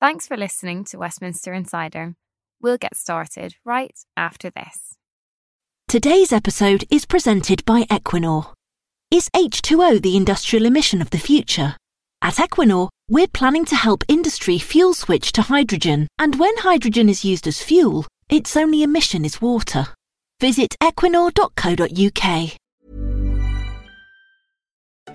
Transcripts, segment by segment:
Thanks for listening to Westminster Insider. We'll get started right after this. Today's episode is presented by Equinor. Is H2O the industrial emission of the future? At Equinor, we're planning to help industry fuel switch to hydrogen, and when hydrogen is used as fuel, its only emission is water. Visit equinor.co.uk.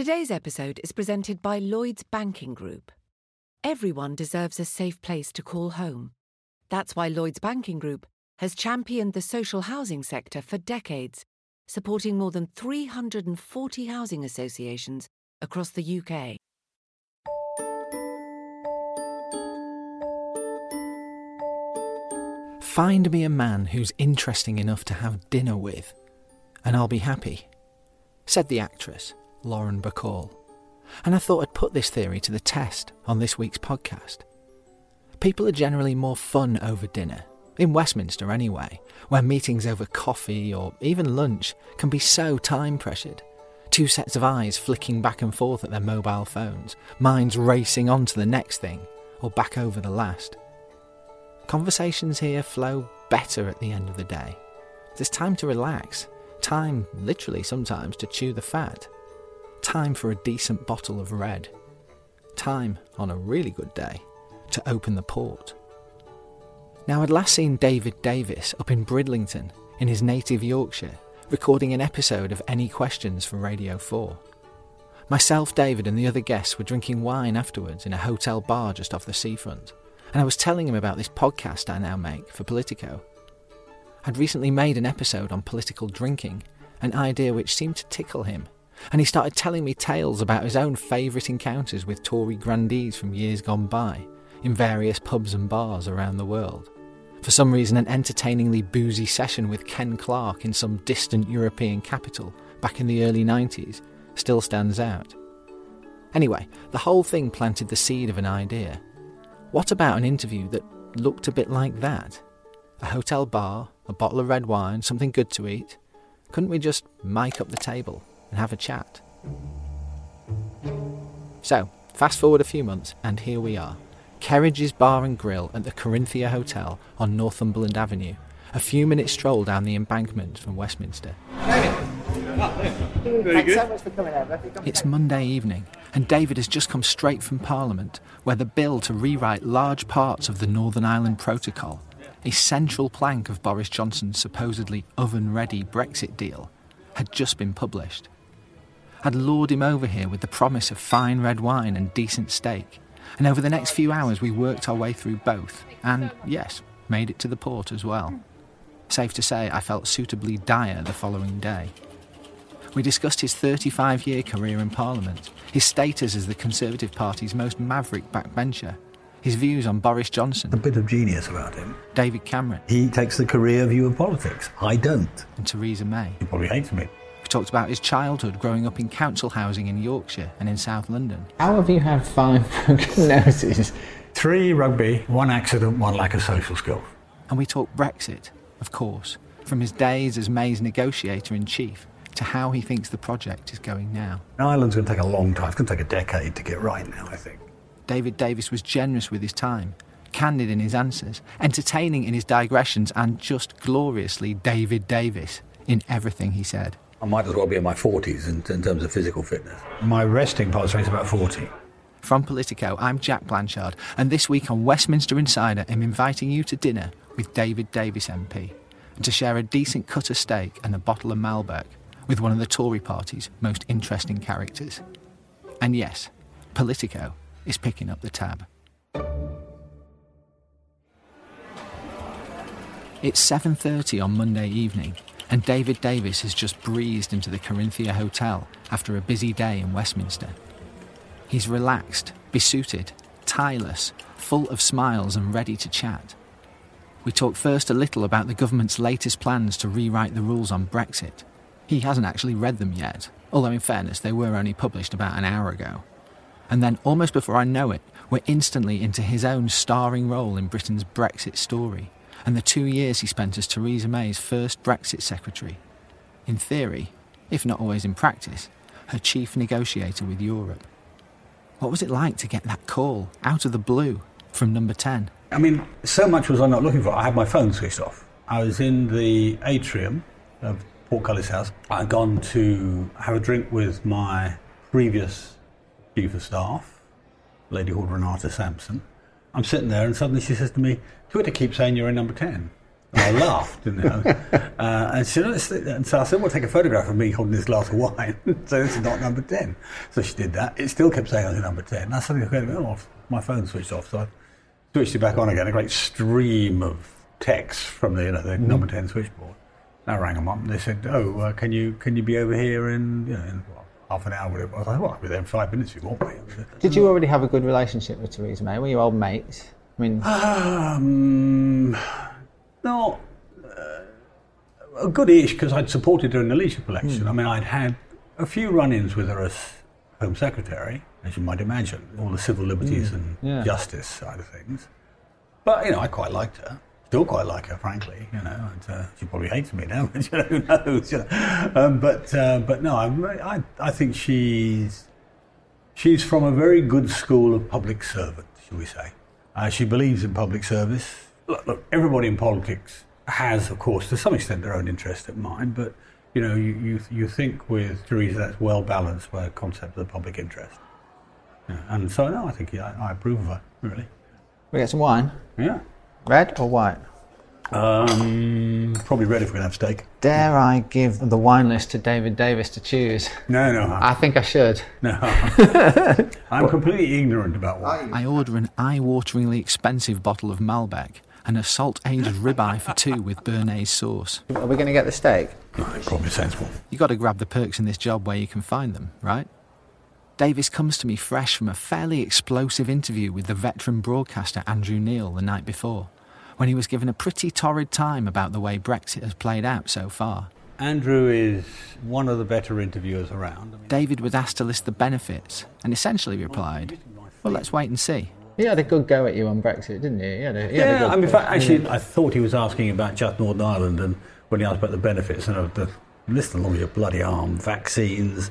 Today's episode is presented by Lloyds Banking Group. Everyone deserves a safe place to call home. That's why Lloyds Banking Group has championed the social housing sector for decades, supporting more than 340 housing associations across the UK. Find me a man who's interesting enough to have dinner with, and I'll be happy, said the actress, Lauren Bacall. And I thought I'd put this theory to the test on this week's podcast. People are generally more fun over dinner, in Westminster anyway, where meetings over coffee or even lunch can be so time pressured. Two sets of eyes flicking back and forth at their mobile phones, minds racing on to the next thing, or back over the last. Conversations here flow better at the end of the day. There's time to relax, time, literally sometimes, to chew the fat, time for a decent bottle of red, time, on a really good day, to open the port. Now, I'd last seen David Davis up in Bridlington, in his native Yorkshire, recording an episode of Any Questions for Radio 4. Myself, David, and the other guests were drinking wine afterwards in a hotel bar just off the seafront, and I was telling him about this podcast I now make for Politico. I'd recently made an episode on political drinking, an idea which seemed to tickle him, and he started telling me tales about his own favourite encounters with Tory grandees from years gone by, in various pubs and bars around the world. For some reason, an entertainingly boozy session with Ken Clarke in some distant European capital back in the early 90s still stands out. Anyway, the whole thing planted the seed of an idea. What about an interview that looked a bit like that? A hotel bar, a bottle of red wine, something good to eat. Couldn't we just mic up the table and have a chat? So, fast forward a few months, and here we are. Kerridge's Bar and Grill at the Corinthia Hotel on Northumberland Avenue, a few minutes stroll down the embankment from Westminster. Thank you so much for coming here. It's Monday evening, and David has just come straight from Parliament, where the bill to rewrite large parts of the Northern Ireland Protocol, a central plank of Boris Johnson's supposedly oven ready Brexit deal, had just been published. I'd lured him over here with the promise of fine red wine and decent steak, and over the next few hours we worked our way through both, and yes, made it to the port as well. Safe to say, I felt suitably dire the following day. We discussed his 35 year career in Parliament, his status as the Conservative Party's most maverick backbencher, his views on Boris Johnson, a bit of genius about him. David Cameron, He takes the career view of politics. I don't. and Theresa May. He probably hates me. We talked about his childhood growing up in council housing in Yorkshire and in South London. How have you had five broken noses? Three rugby, one accident, one lack of social skills. And we talked Brexit, of course, from his days as May's negotiator in chief to how he thinks the project is going now. Ireland's going to take a long time. It's going to take a decade to get right now, I think. David Davis was generous with his time, candid in his answers, entertaining in his digressions, and just gloriously David Davis in everything he said. I might as well be in my 40s in, in terms of physical fitness. My resting pulse rate's about 40. From Politico, I'm Jack Blanchard, and this week on Westminster Insider, I'm inviting you to dinner with David Davis MP, and to share a decent cut of steak and a bottle of Malbec with one of the Tory party's most interesting characters. And yes, Politico is picking up the tab. It's 7:30 on Monday evening, and David Davis has just breezed into the Corinthia Hotel after a busy day in Westminster. He's relaxed, besuited, tireless, full of smiles and ready to chat. We talk first a little about the government's latest plans to rewrite the rules on Brexit. He hasn't actually read them yet, although in fairness, they were only published about an hour ago. And then, almost before I know it, we're instantly into his own starring role in Britain's Brexit story and the two years he spent as Theresa May's first Brexit secretary. In theory, if not always in practice, her chief negotiator with Europe. What was it like to get that call out of the blue from number 10? I mean, so much was I not looking for. I had my phone switched off. I was in the atrium of Portcullis House. I'd gone to have a drink with my previous chief of staff, lady called Renata Sampson. I'm sitting there, and suddenly she says to me, Twitter keeps saying you're in number 10. And I laughed, you know. Uh, and, she, and so I said, well, take a photograph of me holding this glass of wine. so this is not number 10. So she did that. It still kept saying I was in number 10. And I suddenly went, oh, my phone switched off. So I switched it back on again. A great stream of texts from the, you know, the mm-hmm. number 10 switchboard. I rang them up and they said, oh, uh, can you can you be over here in, you know, in well, half an hour. I was like, well, I'll be there in five minutes if you want me. Did you already have a good relationship with Theresa May? Were you old mates? I mean, um, not uh, a good-ish because I'd supported her in the leadership election. Mm. I mean, I'd had a few run-ins with her as Home Secretary, as you might imagine, all the civil liberties mm. and yeah. justice side of things. But you know, I quite liked her. Still quite like her, frankly. You know, and, uh, she probably hates me now. But you know, who knows? You know? um, but uh, but no, I, I I think she's she's from a very good school of public servant, shall we say? Uh, she believes in public service. Look, look, everybody in politics has, of course, to some extent, their own interest at mind, but you know, you, you, you think with Theresa that's well balanced by a concept of the public interest. Yeah, and so, no, I think yeah, I, I approve of her, really. We get some wine? Yeah. Red or white? Um, probably red if we're going to have steak. Dare I give the wine list to David Davis to choose? No, no. I think I should. No. I'm completely ignorant about wine. I order an eye-wateringly expensive bottle of Malbec and a salt-aged ribeye for two with béarnaise sauce. Are we going to get the steak? No, probably sensible. you got to grab the perks in this job where you can find them, right? Davis comes to me fresh from a fairly explosive interview with the veteran broadcaster Andrew Neil the night before when he was given a pretty torrid time about the way Brexit has played out so far. Andrew is one of the better interviewers around. I mean, David was asked to list the benefits and essentially replied, Well, let's wait and see. He had a good go at you on Brexit, didn't he? he, had a, he yeah, I mean, in fact, actually, I thought he was asking about just Northern Ireland and when he asked about the benefits and uh, the list along your bloody arm, vaccines,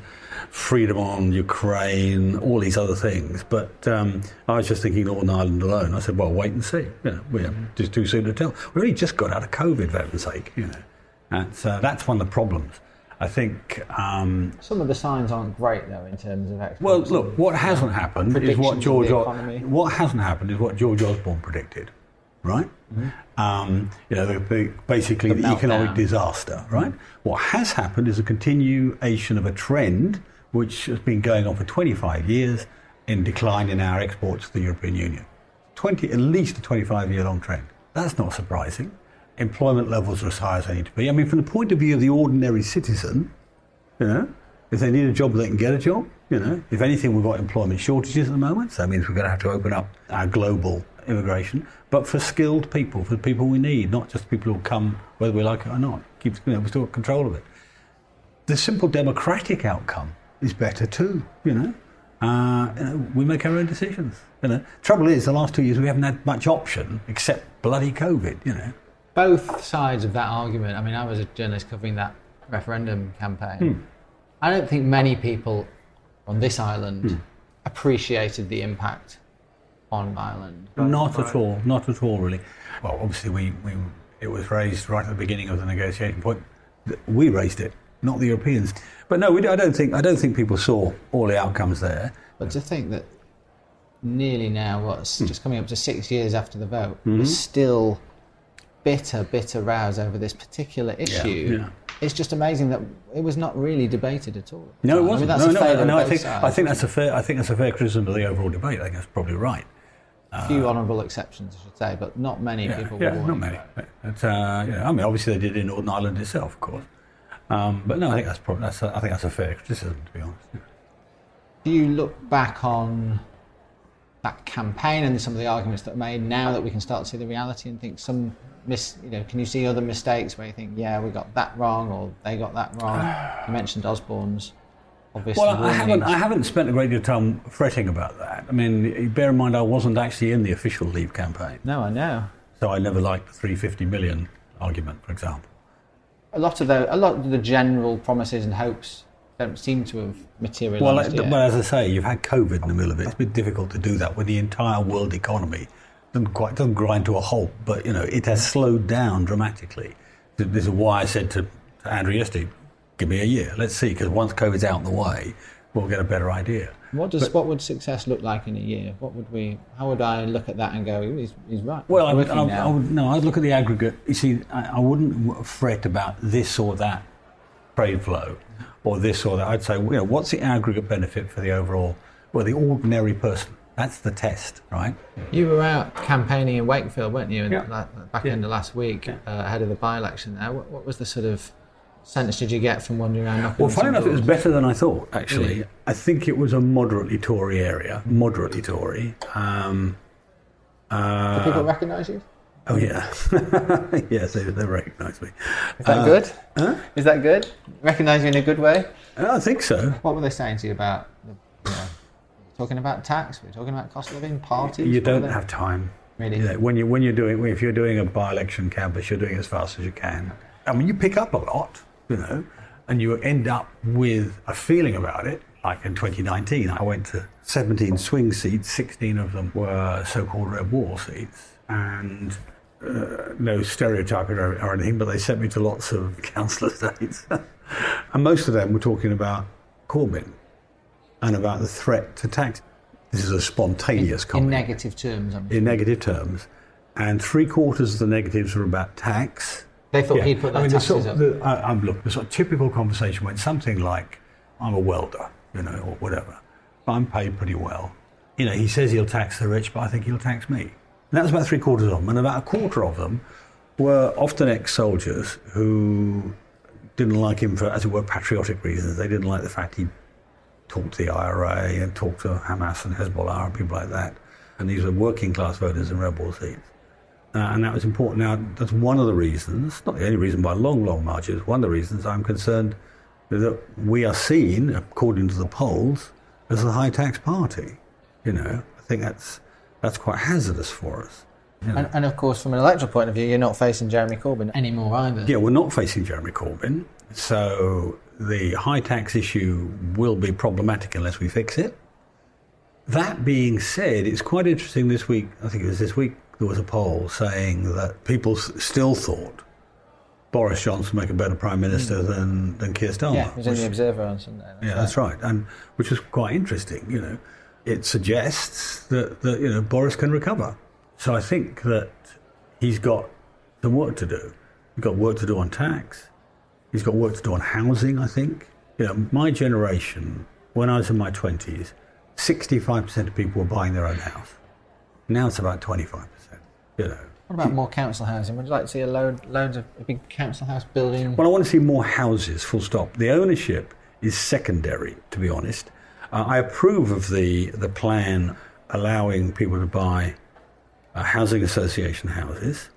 freedom on Ukraine, all these other things. But um, I was just thinking Northern Ireland alone. I said, well, wait and see. You know, we're just too soon to tell. We only just got out of COVID, for heaven's sake. You know, that's uh, that's one of the problems. I think um, some of the signs aren't great though in terms of exports. Well, look, what hasn't happened is what George. what hasn't happened is what George Osborne predicted, right? Mm-hmm. Um, you know, the, the, basically the, the economic disaster, right? Mm-hmm. What has happened is a continuation of a trend which has been going on for 25 years in decline in our exports to the European Union. 20, at least a 25 year long trend. That's not surprising. Employment levels are as high as they need to be. I mean, from the point of view of the ordinary citizen, you know, if they need a job, they can get a job. You know, if anything, we've got employment shortages at the moment, so that means we're going to have to open up our global immigration. But for skilled people, for the people we need, not just people who come whether we like it or not. You know, we still got control of it. The simple democratic outcome is better too. You know, uh, you know, we make our own decisions. You know, trouble is, the last two years we haven't had much option except bloody COVID. You know, both sides of that argument. I mean, I was a journalist covering that referendum campaign. Hmm. I don't think many people on this island hmm. appreciated the impact on Ireland. Not at all. Not at all, really. Well, obviously, we, we it was raised right at the beginning of the negotiation point. We raised it not the Europeans. But no, we, I don't think I don't think people saw all the outcomes there. But to think that nearly now, what's mm. just coming up to six years after the vote, mm-hmm. still bitter, bitter rows over this particular issue. Yeah, yeah. It's just amazing that it was not really debated at all. No, it wasn't. I mean, no, no, no. I think sides, I think that's a fair. I think that's a fair criticism of the overall debate. I think that's probably right. A few uh, honourable exceptions, I should say, but not many yeah, people. Yeah, not many. But, uh, I mean, obviously they did in Northern Ireland itself, of course. Um, but no, I think that's probably that's a, I think that's a fair criticism, to be honest. Do you look back on that campaign and some of the arguments that are made now that we can start to see the reality and think some mis, you know, can you see other mistakes where you think, yeah, we got that wrong or they got that wrong? you mentioned Osborne's. Obviously well, I haven't, I haven't spent a great deal of time fretting about that. I mean, bear in mind, I wasn't actually in the official Leave campaign. No, I know. So I never liked the 350 million argument, for example. A lot of the, a lot of the general promises and hopes don't seem to have materialised. Well, well, as I say, you've had COVID in the middle of it. It's been difficult to do that when the entire world economy doesn't quite doesn't grind to a halt, but you know it has slowed down dramatically. This is why I said to, to Andrew yesterday, "Give me a year. Let's see, because once COVID's out of the way, we'll get a better idea." What does but, what would success look like in a year? What would we? How would I look at that and go, "He's, he's right"? Well, I would, I, I would, no, I'd look at the aggregate. You see, I, I wouldn't fret about this or that trade flow, or this or that. I'd say, you know, what's the aggregate benefit for the overall, well, the ordinary person? That's the test, right? You were out campaigning in Wakefield, weren't you, yeah. back yeah. end of last week, yeah. uh, ahead of the by-election there. What, what, was the sort of sense did you get from wandering around Well, funny enough, doors? it was better than I thought, actually. Really? I think it was a moderately Tory area, moderately Tory. Um, uh, Do people recognise you? Oh yeah, yes, they, they recognise me. Is that uh, good? Huh? Is that good? Recognise you in a good way? I think so. What were they saying to you about? You know, talking about tax. We're talking about cost of living, parties. You don't have time. Really? Yeah, when you when you're doing if you're doing a by-election canvass, you're doing it as fast as you can. I mean, you pick up a lot, you know, and you end up with a feeling about it. Like in 2019, I went to 17 swing seats. 16 of them were so-called red wall seats, and uh, no stereotyping or, or, anything, but they sent me to lots of council estates, and most of them were talking about Corbyn and about the threat to tax. This is a spontaneous in, comment. In negative terms, I'm In negative terms. And three quarters of the negatives were about tax. They thought yeah. he'd put that I mean, taxes the sort of, the, I, am look, the sort of typical conversation went something like, I'm a welder, you know, or whatever. I'm paid pretty well. You know, he says he'll tax the rich, but I think he'll tax me. And that was about three quarters of them. And about a quarter of them were often ex-soldiers who didn't like him for, as it were, patriotic reasons. They didn't like the fact he talked to the IRA and talked to Hamas and Hezbollah and people like that. And these were working class voters in rebel seats. Uh, and that was important. Now, that's one of the reasons, not the only reason by long, long margins, one of the reasons I'm concerned that we are seen, according to the polls, as a high tax party. You know, I think that's, that's quite hazardous for us. You know. and, and, of course, from an electoral point of view, you're not facing Jeremy Corbyn anymore either. Yeah, we're not facing Jeremy Corbyn. So the high tax issue will be problematic unless we fix it. That being said, it's quite interesting this week, I think it was this week, there was a poll saying that people still thought Boris Johnson would make a better Prime Minister mm. than, than Keir Starmer. Yeah, it was in the Observer on Sunday. That's yeah, right. that's right. And which was quite interesting, you know. It suggests that, that, you know, Boris can recover. So I think that he's got some work to do. He's got work to do on tax. He's got work to do on housing, I think. You know, my generation, when I was in my 20s, 65% of people were buying their own house. Now it's about 25%. You know. What about more council housing? Would you like to see a load, loads of a big council house building? Well, I want to see more houses, full stop. The ownership is secondary, to be honest. Uh, I approve of the, the plan allowing people to buy uh, housing association houses.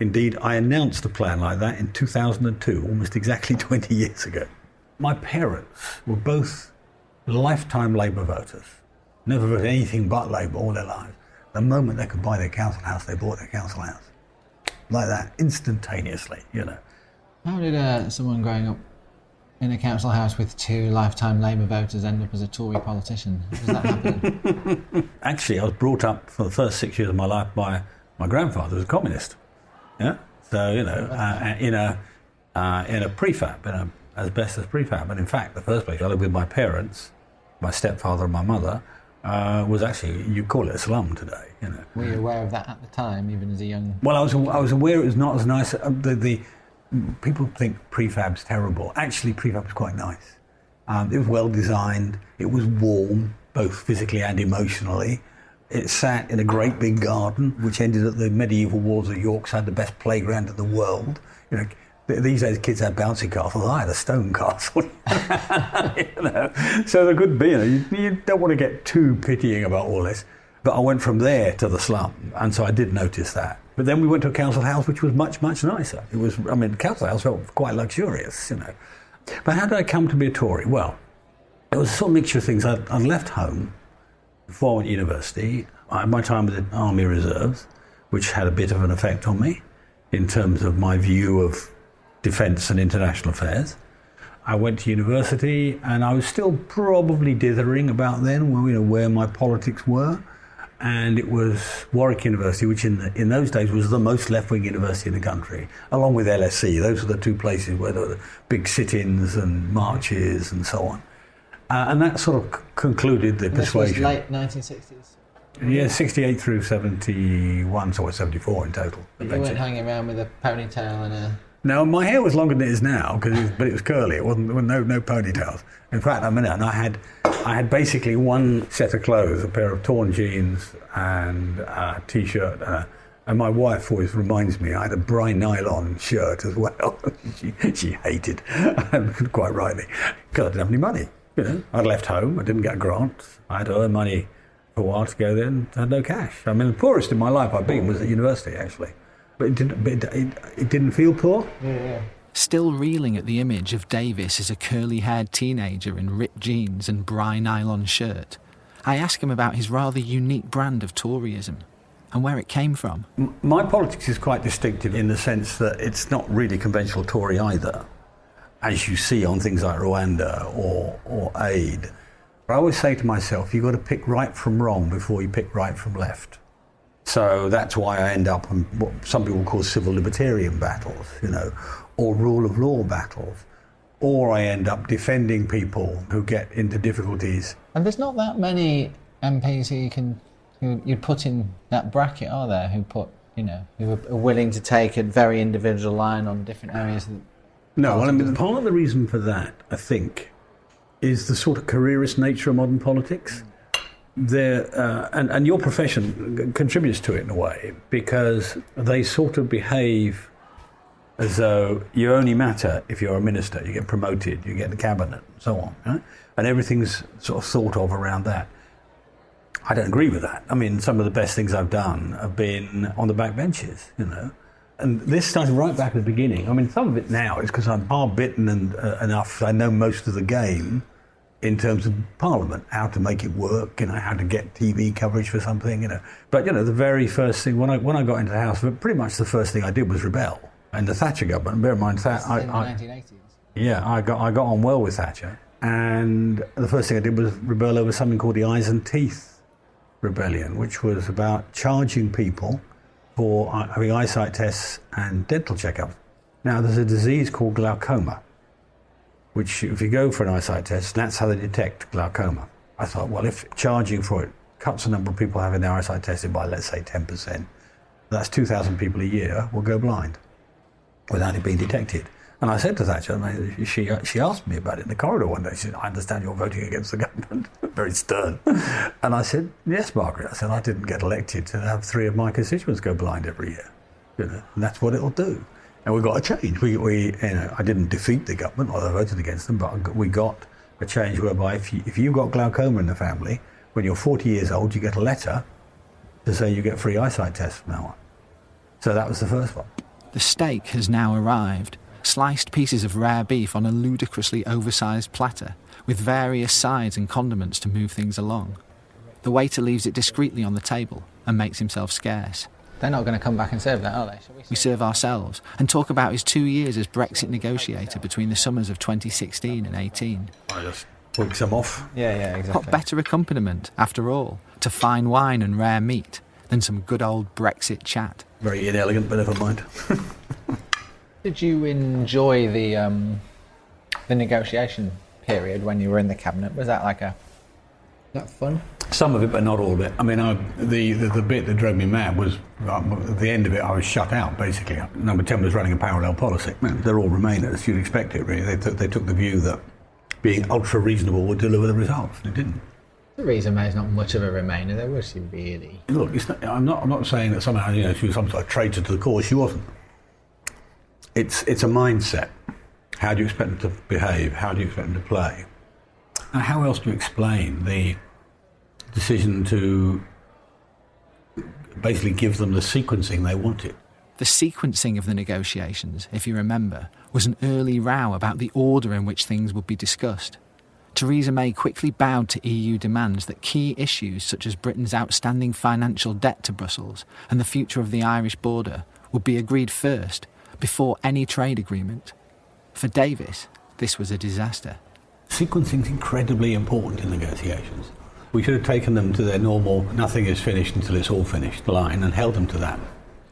Indeed, I announced a plan like that in 2002, almost exactly 20 years ago. My parents were both lifetime Labour voters, never voted anything but Labour all their lives. The moment they could buy their council house, they bought their council house. Like that, instantaneously, you know. How did uh, someone growing up in a council house with two lifetime Labour voters end up as a Tory politician? Does that happen? Actually, I was brought up for the first six years of my life by my grandfather, who was a communist. Yeah. So you know, uh, in a uh, in a prefab, in a asbestos prefab, and in fact, the first place I lived with my parents, my stepfather and my mother, uh, was actually you call it a slum today. You know. Were you aware of that at the time, even as a young? Well, I was I was aware it was not as nice. Uh, the, the people think prefab's terrible. Actually, prefab was quite nice. Um, it was well designed. It was warm, both physically and emotionally. It sat in a great big garden, which ended at the medieval walls of York, so had the best playground in the world. You know, these days kids have bouncy castles. I had a stone castle. you know, so there could be. You, know, you, you don't want to get too pitying about all this. But I went from there to the slum, and so I did notice that. But then we went to a council house, which was much, much nicer. It was, I mean, council house felt quite luxurious, you know. But how did I come to be a Tory? Well, it was a sort of mixture of things. I'd, I'd left home before I went to university. I had my time with the Army Reserves, which had a bit of an effect on me in terms of my view of defence and international affairs. I went to university, and I was still probably dithering about then, you know, where my politics were. And it was Warwick University, which in the, in those days was the most left-wing university in the country, along with LSE. Those were the two places where there were big sit-ins and marches and so on. Uh, and that sort of c- concluded the And persuasion. This was late 1960s. Yeah, 68 through 71, so it's 74 in total. You weren't hanging around with a ponytail and a. No, my hair was longer than it is now, cause but it was curly. It wasn't there were no no ponytails. In fact, I mean, and I had I had basically one set of clothes: a pair of torn jeans and a t-shirt. Uh, and my wife always reminds me I had a Bri-Nylon shirt as well. she, she hated, quite rightly, because I didn't have any money. You know, I'd left home. I didn't get a grant. I had to earn money for a while to go there, and had no cash. I mean, the poorest in my life I've been was at university, actually. But it didn't, but it, it, it didn't feel poor. Yeah. Still reeling at the image of Davis as a curly haired teenager in ripped jeans and Bri-Nylon shirt, I ask him about his rather unique brand of Toryism and where it came from. My politics is quite distinctive in the sense that it's not really conventional Tory either, as you see on things like Rwanda or, or aid. But I always say to myself, you've got to pick right from wrong before you pick right from left. So that's why I end up in what some people call civil libertarian battles, you know, or rule of law battles. Or I end up defending people who get into difficulties. And there's not that many MPs who you can who you'd put in that bracket, are there? Who put you know who are willing to take a very individual line on different areas. No, well, I mean, part of the reason for that, I think, is the sort of careerist nature of modern politics. There, uh, and, and your profession contributes to it in a way because they sort of behave as though you only matter if you're a minister, you get promoted, you get in the cabinet, and so on. Right? And everything's sort of thought of around that. I don't agree with that. I mean, some of the best things I've done have been on the back benches, you know. And this started right back at the beginning. I mean, some of it now is because I'm hard bitten and uh, enough. I know most of the game in terms of Parliament, how to make it work, you know, how to get TV coverage for something, you know. But you know, the very first thing when I when I got into the House, pretty much the first thing I did was rebel. And the Thatcher government, bear in mind that I, in the I, 1980s. yeah, I got I got on well with Thatcher, and the first thing I did was rebel over something called the Eyes and Teeth Rebellion, which was about charging people for uh, having eyesight tests and dental checkups. Now, there's a disease called glaucoma, which if you go for an eyesight test, that's how they detect glaucoma. I thought, well, if charging for it cuts the number of people having their eyesight tested by, let's say, 10%, that's 2,000 people a year will go blind without it being detected. And I said to Thatcher, she, she asked me about it in the corridor one day. She said, I understand you're voting against the government. Very stern. And I said, Yes, Margaret. I said, I didn't get elected to have three of my constituents go blind every year. You know, and that's what it'll do. And we got a change. We, we, you know, I didn't defeat the government, although I voted against them, but we got a change whereby if, you, if you've got glaucoma in the family, when you're 40 years old, you get a letter to say you get free eyesight tests from now on. So that was the first one. The steak has now arrived. Sliced pieces of rare beef on a ludicrously oversized platter, with various sides and condiments to move things along. The waiter leaves it discreetly on the table and makes himself scarce. They're not going to come back and serve that, are they? Shall we? We serve ourselves and talk about his two years as Brexit negotiator between the summers of 2016 and 18. I just took some off. Yeah, yeah, exactly. What better accompaniment, after all, to fine wine and rare meat than some good old Brexit chat? Very inelegant, but never mind. Did you enjoy the um, the negotiation period when you were in the cabinet? Was that like a that fun? Some of it, but not all of it. I mean, I, the, the the bit that drove me mad was um, at the end of it. I was shut out basically. Number ten was running a parallel policy. They're all Remainers. You'd expect it, really. They took they took the view that being ultra reasonable would deliver the results. And it didn't. The Theresa May's not much of a Remainer, though, was she really? Look, it's not, I'm not. I'm not saying that somehow you know she was some sort of traitor to the cause. She wasn't. It's it's a mindset. How do you expect them to behave? How do you expect them to play? How else do you explain the decision to basically give them the sequencing they wanted. The sequencing of the negotiations, if you remember, was an early row about the order in which things would be discussed. Theresa May quickly bowed to EU demands that key issues such as Britain's outstanding financial debt to Brussels and the future of the Irish border would be agreed first, before any trade agreement. For Davis, this was a disaster. Sequencing is incredibly important in negotiations. We should have taken them to their normal, nothing is finished until it's all finished line and held them to that.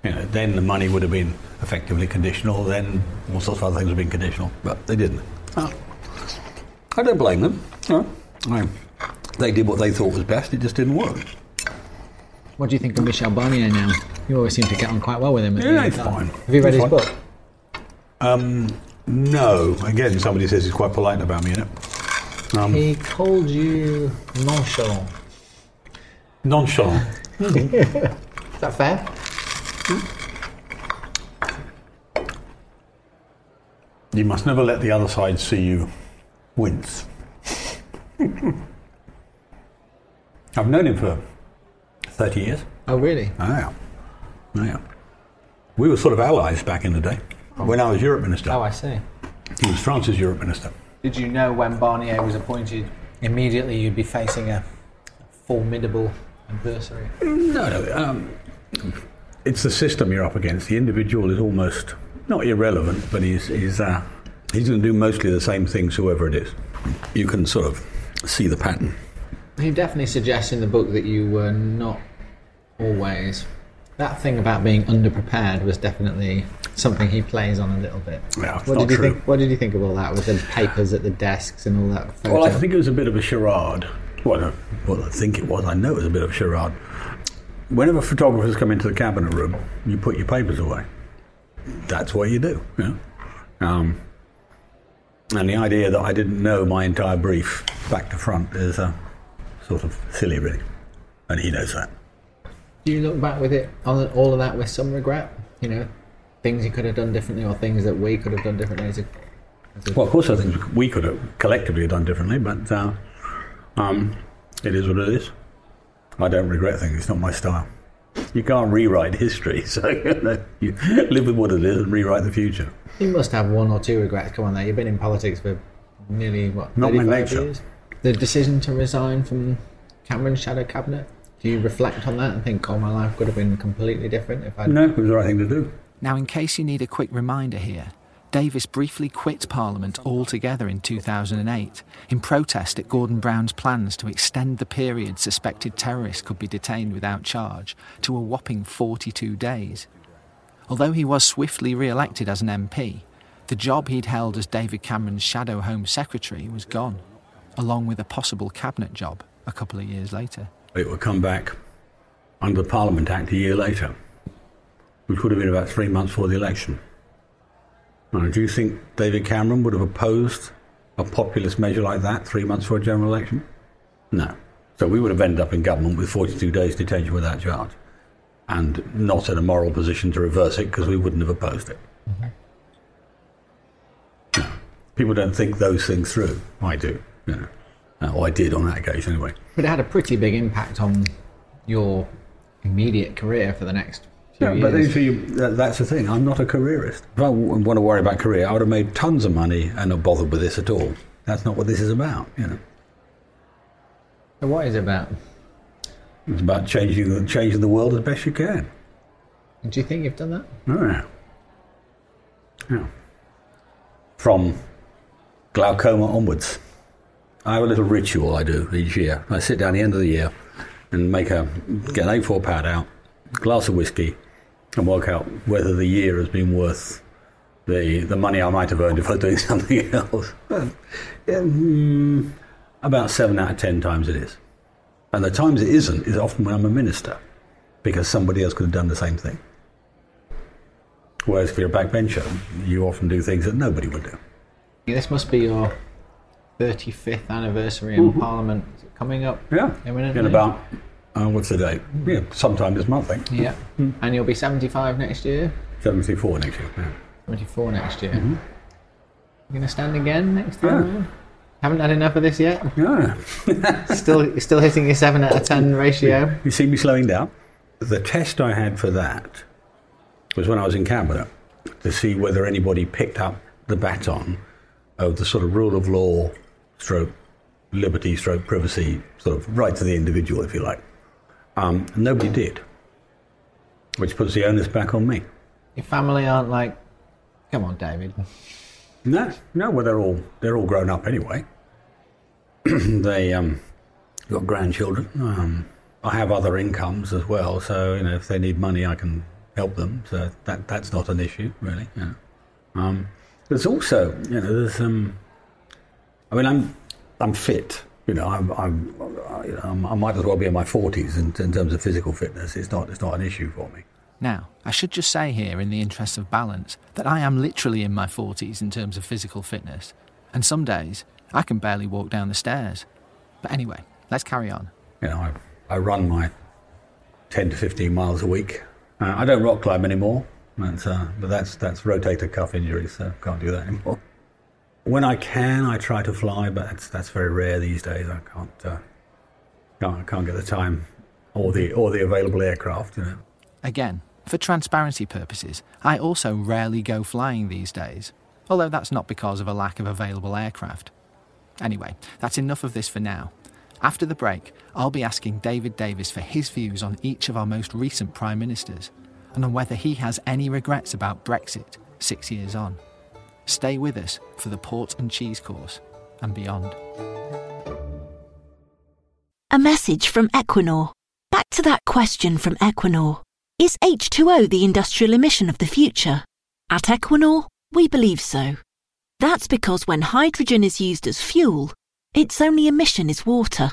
You know, then the money would have been effectively conditional, then all sorts of other things would have been conditional, but they didn't. Oh. I don't blame them. No. I, they did what they thought was best, it just didn't work. What do you think of Michel Barnier now? You always seem to get on quite well with him. Yeah, he's fine. Have you read he's his fine. book? Um, no. Again, somebody says he's quite polite about me in it. Um, He called you nonchalant. nonchalant. Is that fair? You must never let the other side see you wince. I've known him for 30 years. Oh, really? Oh, yeah. Oh, yeah. We were sort of allies back in the day when I was Europe Minister. Oh, I see. He was France's Europe Minister. Did you know when Barnier was appointed, immediately you'd be facing a formidable adversary? No, no. Um, it's the system you're up against. The individual is almost not irrelevant, but he's he's uh, he's going to do mostly the same things, whoever it is. You can sort of see the pattern. He definitely suggests in the book that you were not always. That thing about being underprepared was definitely something he plays on a little bit. Yeah, what did you true. think? What did you think of all that with the papers at the desks and all that? Photo? Well, I think it was a bit of a charade. Well, no, well, I think it was. I know it was a bit of a charade. Whenever photographers come into the cabinet room, you put your papers away. That's what you do. You know? um, and the idea that I didn't know my entire brief back to front is uh, sort of silly, really. And he knows that. Do you look back with it on all of that with some regret? You know, things you could have done differently, or things that we could have done differently. As a, as a, Well, of course, I think we could have collectively have done differently, but uh, um, it is what it is. I don't regret things. It's not my style. You can't rewrite history, so you, know, you live with what it is and rewrite the future. you must have one or two regrets. Come on, there. You've been in politics for nearly what? Not my nature. Years? The decision to resign from Cameron's shadow cabinet. Do you reflect on that and think, "Oh, my life could have been completely different if I"? No, it was the right thing to do. Now, in case you need a quick reminder here, Davis briefly quit Parliament altogether in 2008 in protest at Gordon Brown's plans to extend the period suspected terrorists could be detained without charge to a whopping 42 days. Although he was swiftly re elected as an MP, the job he'd held as David Cameron's shadow Home Secretary was gone, along with a possible cabinet job a couple of years later. It would come back under the Parliament Act a year later, which would have been about three months before the election. Now, do you think David Cameron would have opposed a populist measure like that three months before a general election? No. So we would have ended up in government with 42 days detention without charge and not in a moral position to reverse it because we wouldn't have opposed it. No. People don't think those things through. I do. You know. Uh, or I did on that occasion anyway. But it had a pretty big impact on your immediate career for the next Yeah, but then, so you, that, that's the thing. I'm not a careerist. If I w- want to worry about career, I would have made tons of money and not bothered with this at all. That's not what this is about. You know, So what is it about? it's about changing changing the world as best you can. Do you think you've done that? Oh, yeah. Yeah. From glaucoma onwards, I have a little ritual I do each year. I sit down at the end of the year and make a get an A4 pad out, glass of whiskey, and work out whether the year has been worth the the money I might have earned if I was doing something else. Well, yeah, mm, about seven out of ten times it is, and the times it isn't is often when I'm a minister, because somebody else could have done the same thing. Whereas if you're a backbencher, you often do things that nobody would do. This must be your 35th anniversary in Parliament Is it coming up. Yeah, Imminently. in about uh, what's the date? Yeah, sometime this month, I think. Yeah. And you'll be 75 next year, Seventy-four next year. Yeah. 74 next year. You're going to stand again next year? Haven't had enough of this yet? Yeah. Still, still hitting your 7 out of 10 ratio? You see me slowing down. The test I had for that was when I was in cabinet to see whether anybody picked up the baton of the sort of rule of law, stroke liberty, stroke privacy, sort of right to the individual, if you like. Um, nobody did, which puts the onus back on me. Your family aren't like, come on, David. No, no. Well, they're all they're all grown up anyway. they um, got grandchildren. Um, I have other incomes as well, so you know if they need money, I can help them. So that that's not an issue really. You know. um, there's also you know there's um, I mean I'm I'm fit. You know I'm, I'm, you know, i might as well be in my 40s in, in terms of physical fitness. It's not it's not an issue for me. Now, I should just say here, in the interest of balance, that I am literally in my 40s in terms of physical fitness, and some days I can barely walk down the stairs. But anyway, let's carry on. You know, I, I run my 10 to 15 miles a week. Uh, I don't rock climb anymore, but, uh, but that's, that's rotator cuff injury, so can't do that anymore. When I can, I try to fly, but that's, that's very rare these days. I can't, uh, can't, can't get the time or the, or the available aircraft, you know. Again, for transparency purposes, I also rarely go flying these days, although that's not because of a lack of available aircraft. Anyway, that's enough of this for now. After the break, I'll be asking David Davis for his views on each of our most recent Prime Ministers and on whether he has any regrets about Brexit six years on. Stay with us for the port and cheese course and beyond. A message from Equinor. Back to that question from Equinor. Is H2O the industrial emission of the future? At Equinor, we believe so. That's because when hydrogen is used as fuel, its only emission is water.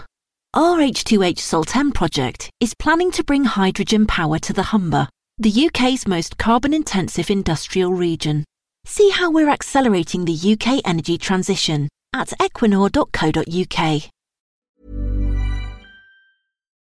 Our H2H Saltend project is planning to bring hydrogen power to the Humber, the UK's most carbon intensive industrial region. See how we're accelerating the UK energy transition at equinor.co.uk.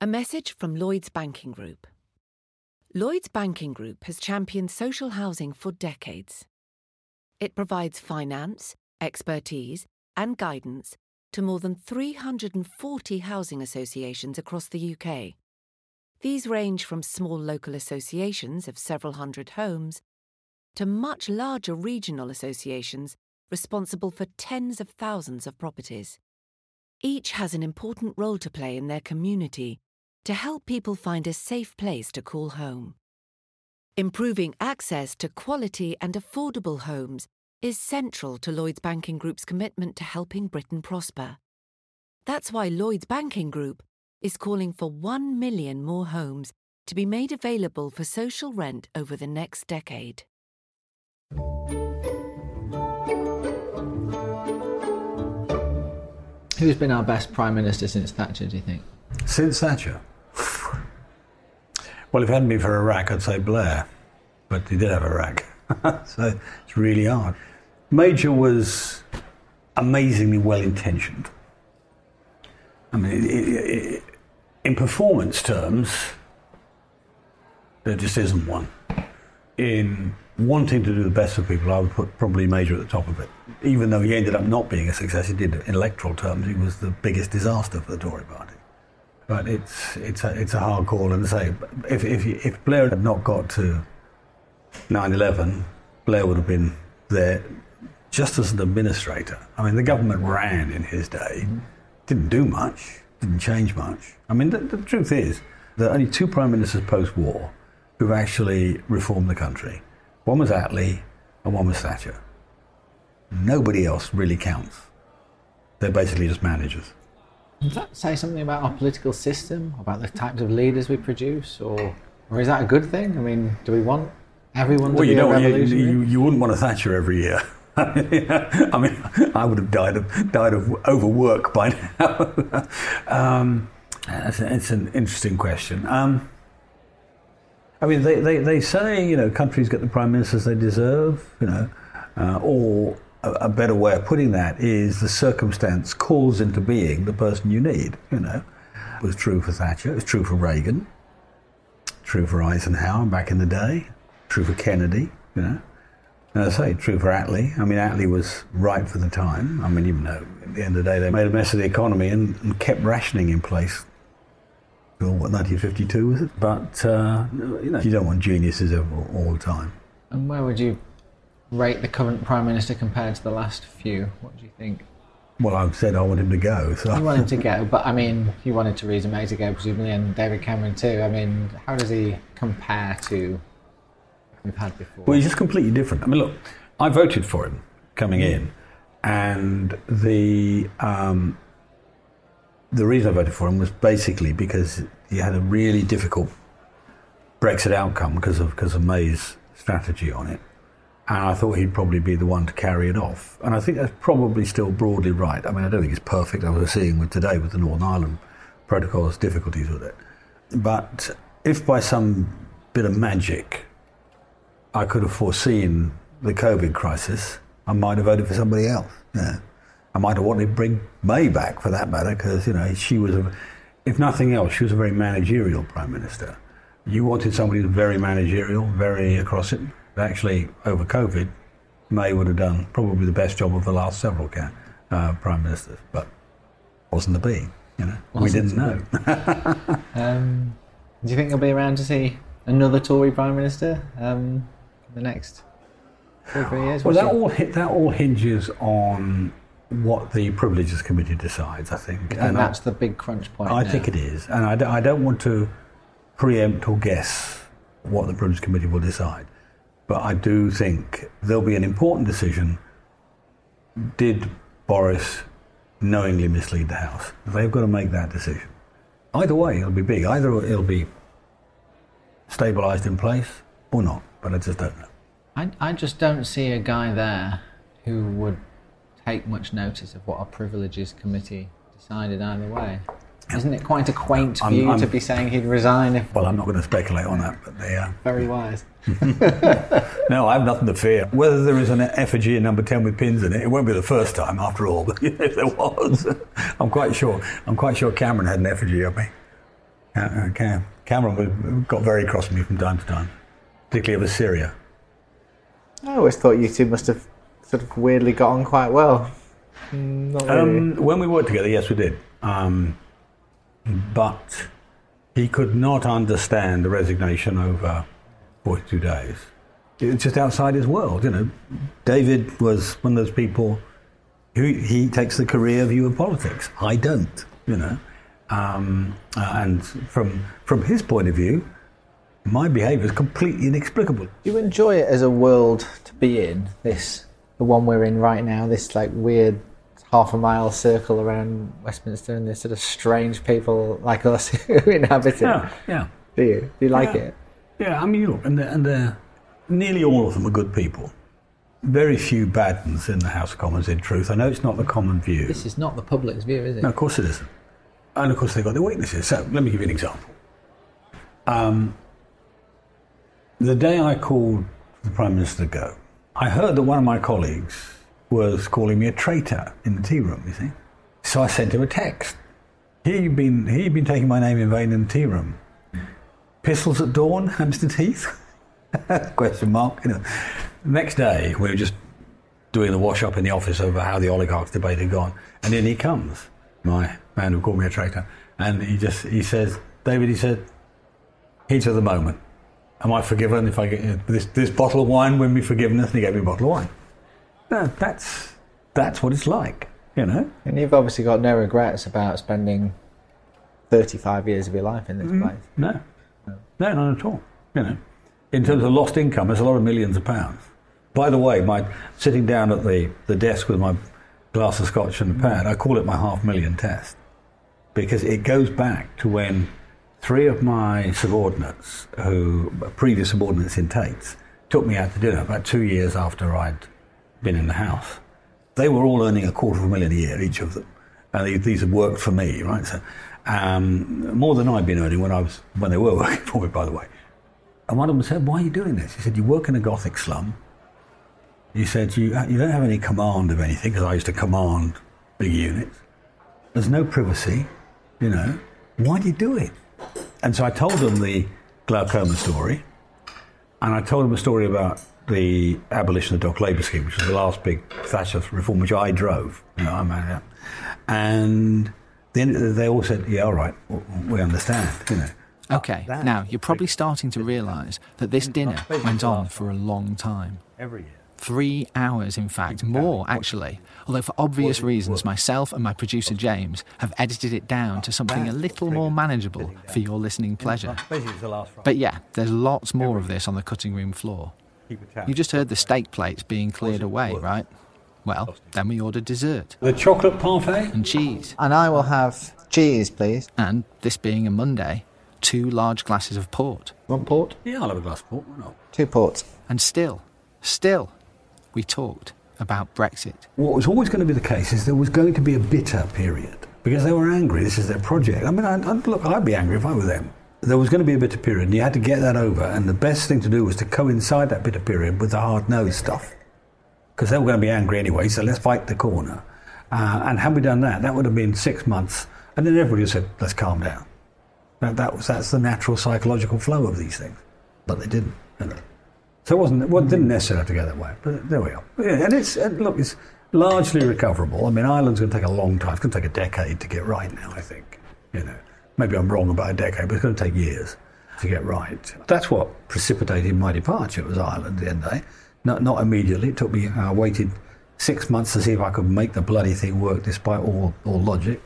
A message from Lloyds Banking Group. Lloyds Banking Group has championed social housing for decades. It provides finance, expertise, and guidance to more than 340 housing associations across the UK. These range from small local associations of several hundred homes to much larger regional associations responsible for tens of thousands of properties. Each has an important role to play in their community to help people find a safe place to call home. Improving access to quality and affordable homes is central to Lloyds Banking Group's commitment to helping Britain prosper. That's why Lloyds Banking Group is calling for 1 million more homes to be made available for social rent over the next decade. Who's been our best Prime Minister since Thatcher, do you think? Since Thatcher? Well, if it hadn't been for Iraq, I'd say Blair, but he did have Iraq, so it's really hard. Major was amazingly well intentioned. I mean, it, it, it, in performance terms, there just isn't one. In wanting to do the best for people, I would put probably Major at the top of it. Even though he ended up not being a success, he did in electoral terms, he was the biggest disaster for the Tory party. But it's it's a it's a hard call, and say if if if Blair had not got to 9/11, Blair would have been there just as an administrator. I mean, the government ran in his day, didn't do much, didn't change much. I mean, the, the truth is there are only two prime ministers post-war who've actually reformed the country. One was Attlee, and one was Thatcher. Nobody else really counts. They're basically just managers. Does that say something about our political system, about the types of leaders we produce, or or is that a good thing? I mean, do we want everyone to well, be you know, a you, you, you wouldn't want a Thatcher every year. I mean, I would have died of died of overwork by now. um, It's, it's an interesting question. Um, I mean, they, they, they say, you know, countries get the prime ministers they deserve, you know, uh, or a, a, better way of putting that is the circumstance calls into being the person you need, you know. It was true for Thatcher, it was true for Reagan, true for Eisenhower back in the day, true for Kennedy, you know. And I say, true for Attlee. I mean, Attlee was right for the time. I mean, even though at the end of the day they made a mess of the economy and, and kept rationing in place well, what, 1952 was it? But, uh, you know, you don't want geniuses all, all the time. And where would you rate the current Prime Minister compared to the last few? What do you think? Well, I've said I want him to go. So. You want him to go, but I mean, you wanted Theresa May to go, presumably, and David Cameron too. I mean, how does he compare to we've had before? Well, he's just completely different. I mean, look, I voted for him coming in, and the um, the reason I voted for him was basically because he had a really difficult Brexit outcome because of because of May's strategy on it, and I thought he'd probably be the one to carry it off. And I think that's probably still broadly right. I mean, I don't think it's perfect. I was seeing with today with the Northern Ireland protocols difficulties with it, but if by some bit of magic I could have foreseen the COVID crisis, I might have voted for somebody else. Yeah. I might have wanted to bring May back for that matter, because you know she was, a, if nothing else, she was a very managerial prime minister. You wanted somebody who's very managerial, very across it. Actually, over COVID, May would have done probably the best job of the last several uh, prime ministers, but wasn't the be. You know, we didn't know. um, do you think he'll be around to see another Tory prime minister um, in the next three, three years? Well, that all that all hinges on what the Privileges Committee decides, I think. And, and that's I, the big crunch point. I now. think it is. And I, d- I don't want to preempt or guess what the Privileges Committee will decide. But I do think there'll be an important decision. Did Boris knowingly mislead the House? They've got to make that decision. Either way, it'll be big. Either it'll be stabilised in place or not, but I just don't know. I, I just don't see a guy there who would take much notice of what our privileges committee decided either way. Isn't it quite a quaint I'm, view I'm, to be saying he'd resign if? Well, I'm not going to speculate on that, but they are. Very wise. no, I have nothing to fear. Whether there is an effigy in number ten with pins in it, it won't be the first time after all. But if there was, I'm quite sure. I'm quite sure Cameron had an effigy of me. Uh, Cam, Cameron got very cross with me from time to time, particularly over Syria. I always thought you two must have sort of weirdly got on quite well. Mm, not really. Um, when we worked together, yes, we did. Um, but he could not understand the resignation over 42 days. It's just outside his world, you know. David was one of those people who he takes the career view of politics. I don't, you know. Um, uh, and from from his point of view, my behaviour is completely inexplicable. Do you enjoy it as a world to be in? This the one we're in right now, this like weird half a mile circle around Westminster and there's sort of strange people like us who inhabit it. Yeah, yeah. Do you? Do you like yeah. it? Yeah, I mean, look, and, they're, and they're, nearly all of them are good people. Very few bad ones in the House of Commons, in truth. I know it's not the common view. This is not the public's view, is it? No, of course it isn't. And of course they've got their weaknesses. So let me give you an example. Um, the day I called the Prime Minister to go, I heard that one of my colleagues was calling me a traitor in the tea room, you see. So I sent him a text. Here you've been, here you've been taking my name in vain in the tea room. Pistols at dawn, Hampstead Heath? Question mark. You know. Next day, we were just doing the wash up in the office over how the oligarchs debate had gone. And in he comes, my man who called me a traitor. And he just, he says, David, he said, heat of the moment. Am I forgiven if I get this, this bottle of wine? Win me forgiveness, and he gave me a bottle of wine. No, that's that's what it's like, you know. And you've obviously got no regrets about spending thirty-five years of your life in this mm, place. No, no, no, not at all. You know, in terms of lost income, it's a lot of millions of pounds. By the way, my sitting down at the, the desk with my glass of scotch and a pad, I call it my half million test because it goes back to when three of my subordinates, who previous subordinates in Tate's, took me out to dinner about two years after I'd been in the house. They were all earning a quarter of a million a year, each of them, and these had worked for me, right? So, um, more than I'd been earning when I was when they were working for me, by the way. And one of them said, "Why are you doing this?" He said, "You work in a Gothic slum. He said, you, you don't have any command of anything, because I used to command big units. There's no privacy, you know. Why do you do it? And so I told them the glaucoma story, and I told them a story about the abolition of the dock labour scheme, which was the last big Thatcher reform, which I drove. You know, I and then they all said, "Yeah, all right, we understand." You know. Okay, now you're probably starting to realise that this dinner went on for a long time. Every year. Three hours, in fact, more actually. Although, for obvious reasons, myself and my producer James have edited it down to something a little more manageable for your listening pleasure. But yeah, there's lots more of this on the cutting room floor. You just heard the steak plates being cleared away, right? Well, then we ordered dessert. The chocolate parfait? And cheese. And I will have cheese, please. And, this being a Monday, two large glasses of port. One port? Yeah, I'll have a glass of port. Why not? Two ports. And still, still, we talked about Brexit. What was always going to be the case is there was going to be a bitter period because they were angry. This is their project. I mean, I, I, look, I'd be angry if I were them. There was going to be a bitter period, and you had to get that over. And the best thing to do was to coincide that bitter period with the hard nosed stuff because they were going to be angry anyway. So let's fight the corner. Uh, and had we done that, that would have been six months, and then everybody said, "Let's calm down." That, that was that's the natural psychological flow of these things, but they didn't. So it wasn't. Well, it didn't necessarily have to go that way. But there we are. Yeah, and it's and look, it's largely recoverable. I mean, Ireland's going to take a long time. It's going to take a decade to get right now. I think. You know, maybe I'm wrong about a decade, but it's going to take years to get right. That's what precipitated my departure. Was Ireland at the end day. Not not immediately. It took me. I waited six months to see if I could make the bloody thing work, despite all all logic.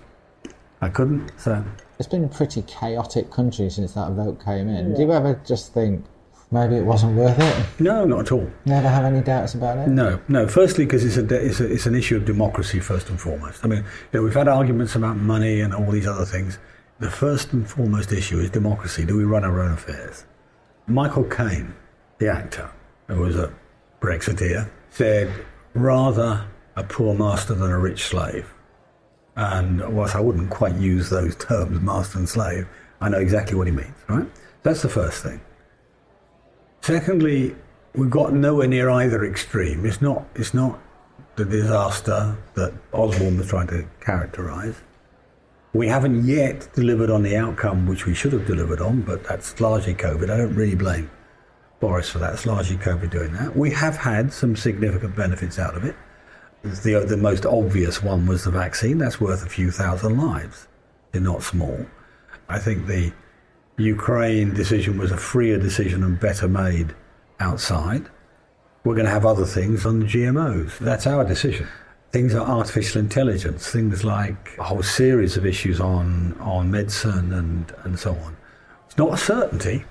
I couldn't. So it's been a pretty chaotic country since that vote came in. Yeah. Do you ever just think, maybe it wasn't worth it? No, not at all. Never have any doubts about it? No, no. Firstly, because it's, a, it's, a, it's an issue of democracy, first and foremost. I mean, you know, we've had arguments about money and all these other things. The first and foremost issue is democracy. Do we run our own affairs? Michael Caine, the actor, who was a Brexiteer, said, rather a poor master than a rich slave. And whilst I wouldn't quite use those terms, master and slave, I know exactly what he means, right? That's the first thing. Secondly, we've got nowhere near either extreme. It's not, it's not the disaster that Osborne was trying to characterise. We haven't yet delivered on the outcome which we should have delivered on, but that's largely COVID. I don't really blame Boris for that. It's largely COVID doing that. We have had some significant benefits out of it. The, the most obvious one was the vaccine. That's worth a few thousand lives. They're not small. I think the Ukraine decision was a freer decision and better made outside. We're going to have other things on the GMOs. That's our decision. Things like artificial intelligence, things like a whole series of issues on, on medicine and, and so on. It's not a certainty,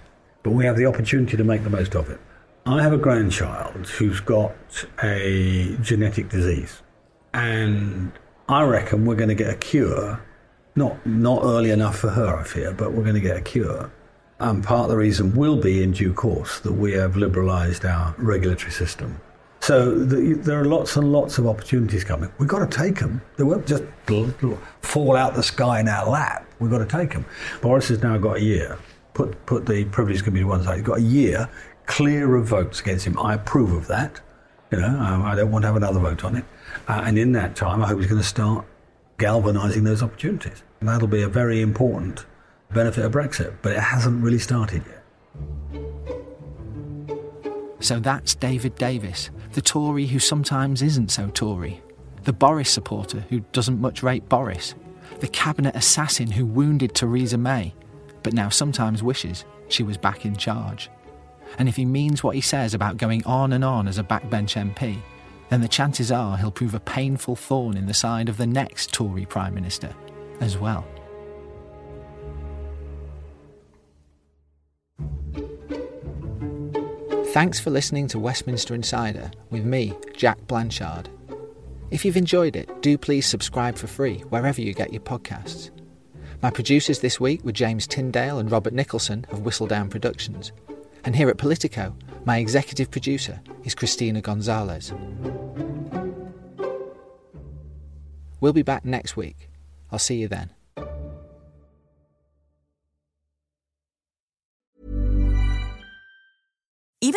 but we have the opportunity to make the most of it. I have a grandchild who's got a genetic disease, and I reckon we're going to get a cure not, not early enough for her, I fear, but we're going to get a cure. And part of the reason will be in due course that we have liberalised our regulatory system. So the, there are lots and lots of opportunities coming. We've got to take them. They won't just fall out the sky in our lap. We've got to take them. Boris has now got a year. Put, put the privilege committee one side. He's got a year clear of votes against him. I approve of that. You know, um, I don't want to have another vote on it. Uh, and in that time, I hope he's going to start galvanising those opportunities. And that'll be a very important benefit of Brexit, but it hasn't really started yet. So that's David Davis, the Tory who sometimes isn't so Tory, the Boris supporter who doesn't much rate Boris, the cabinet assassin who wounded Theresa May, but now sometimes wishes she was back in charge. And if he means what he says about going on and on as a backbench MP, then the chances are he'll prove a painful thorn in the side of the next Tory Prime Minister as well. Thanks for listening to Westminster Insider with me, Jack Blanchard. If you've enjoyed it, do please subscribe for free wherever you get your podcasts. My producers this week were James Tyndale and Robert Nicholson of Whistledown Productions. And here at Politico, my executive producer is Christina Gonzalez. We'll be back next week. I'll see you then.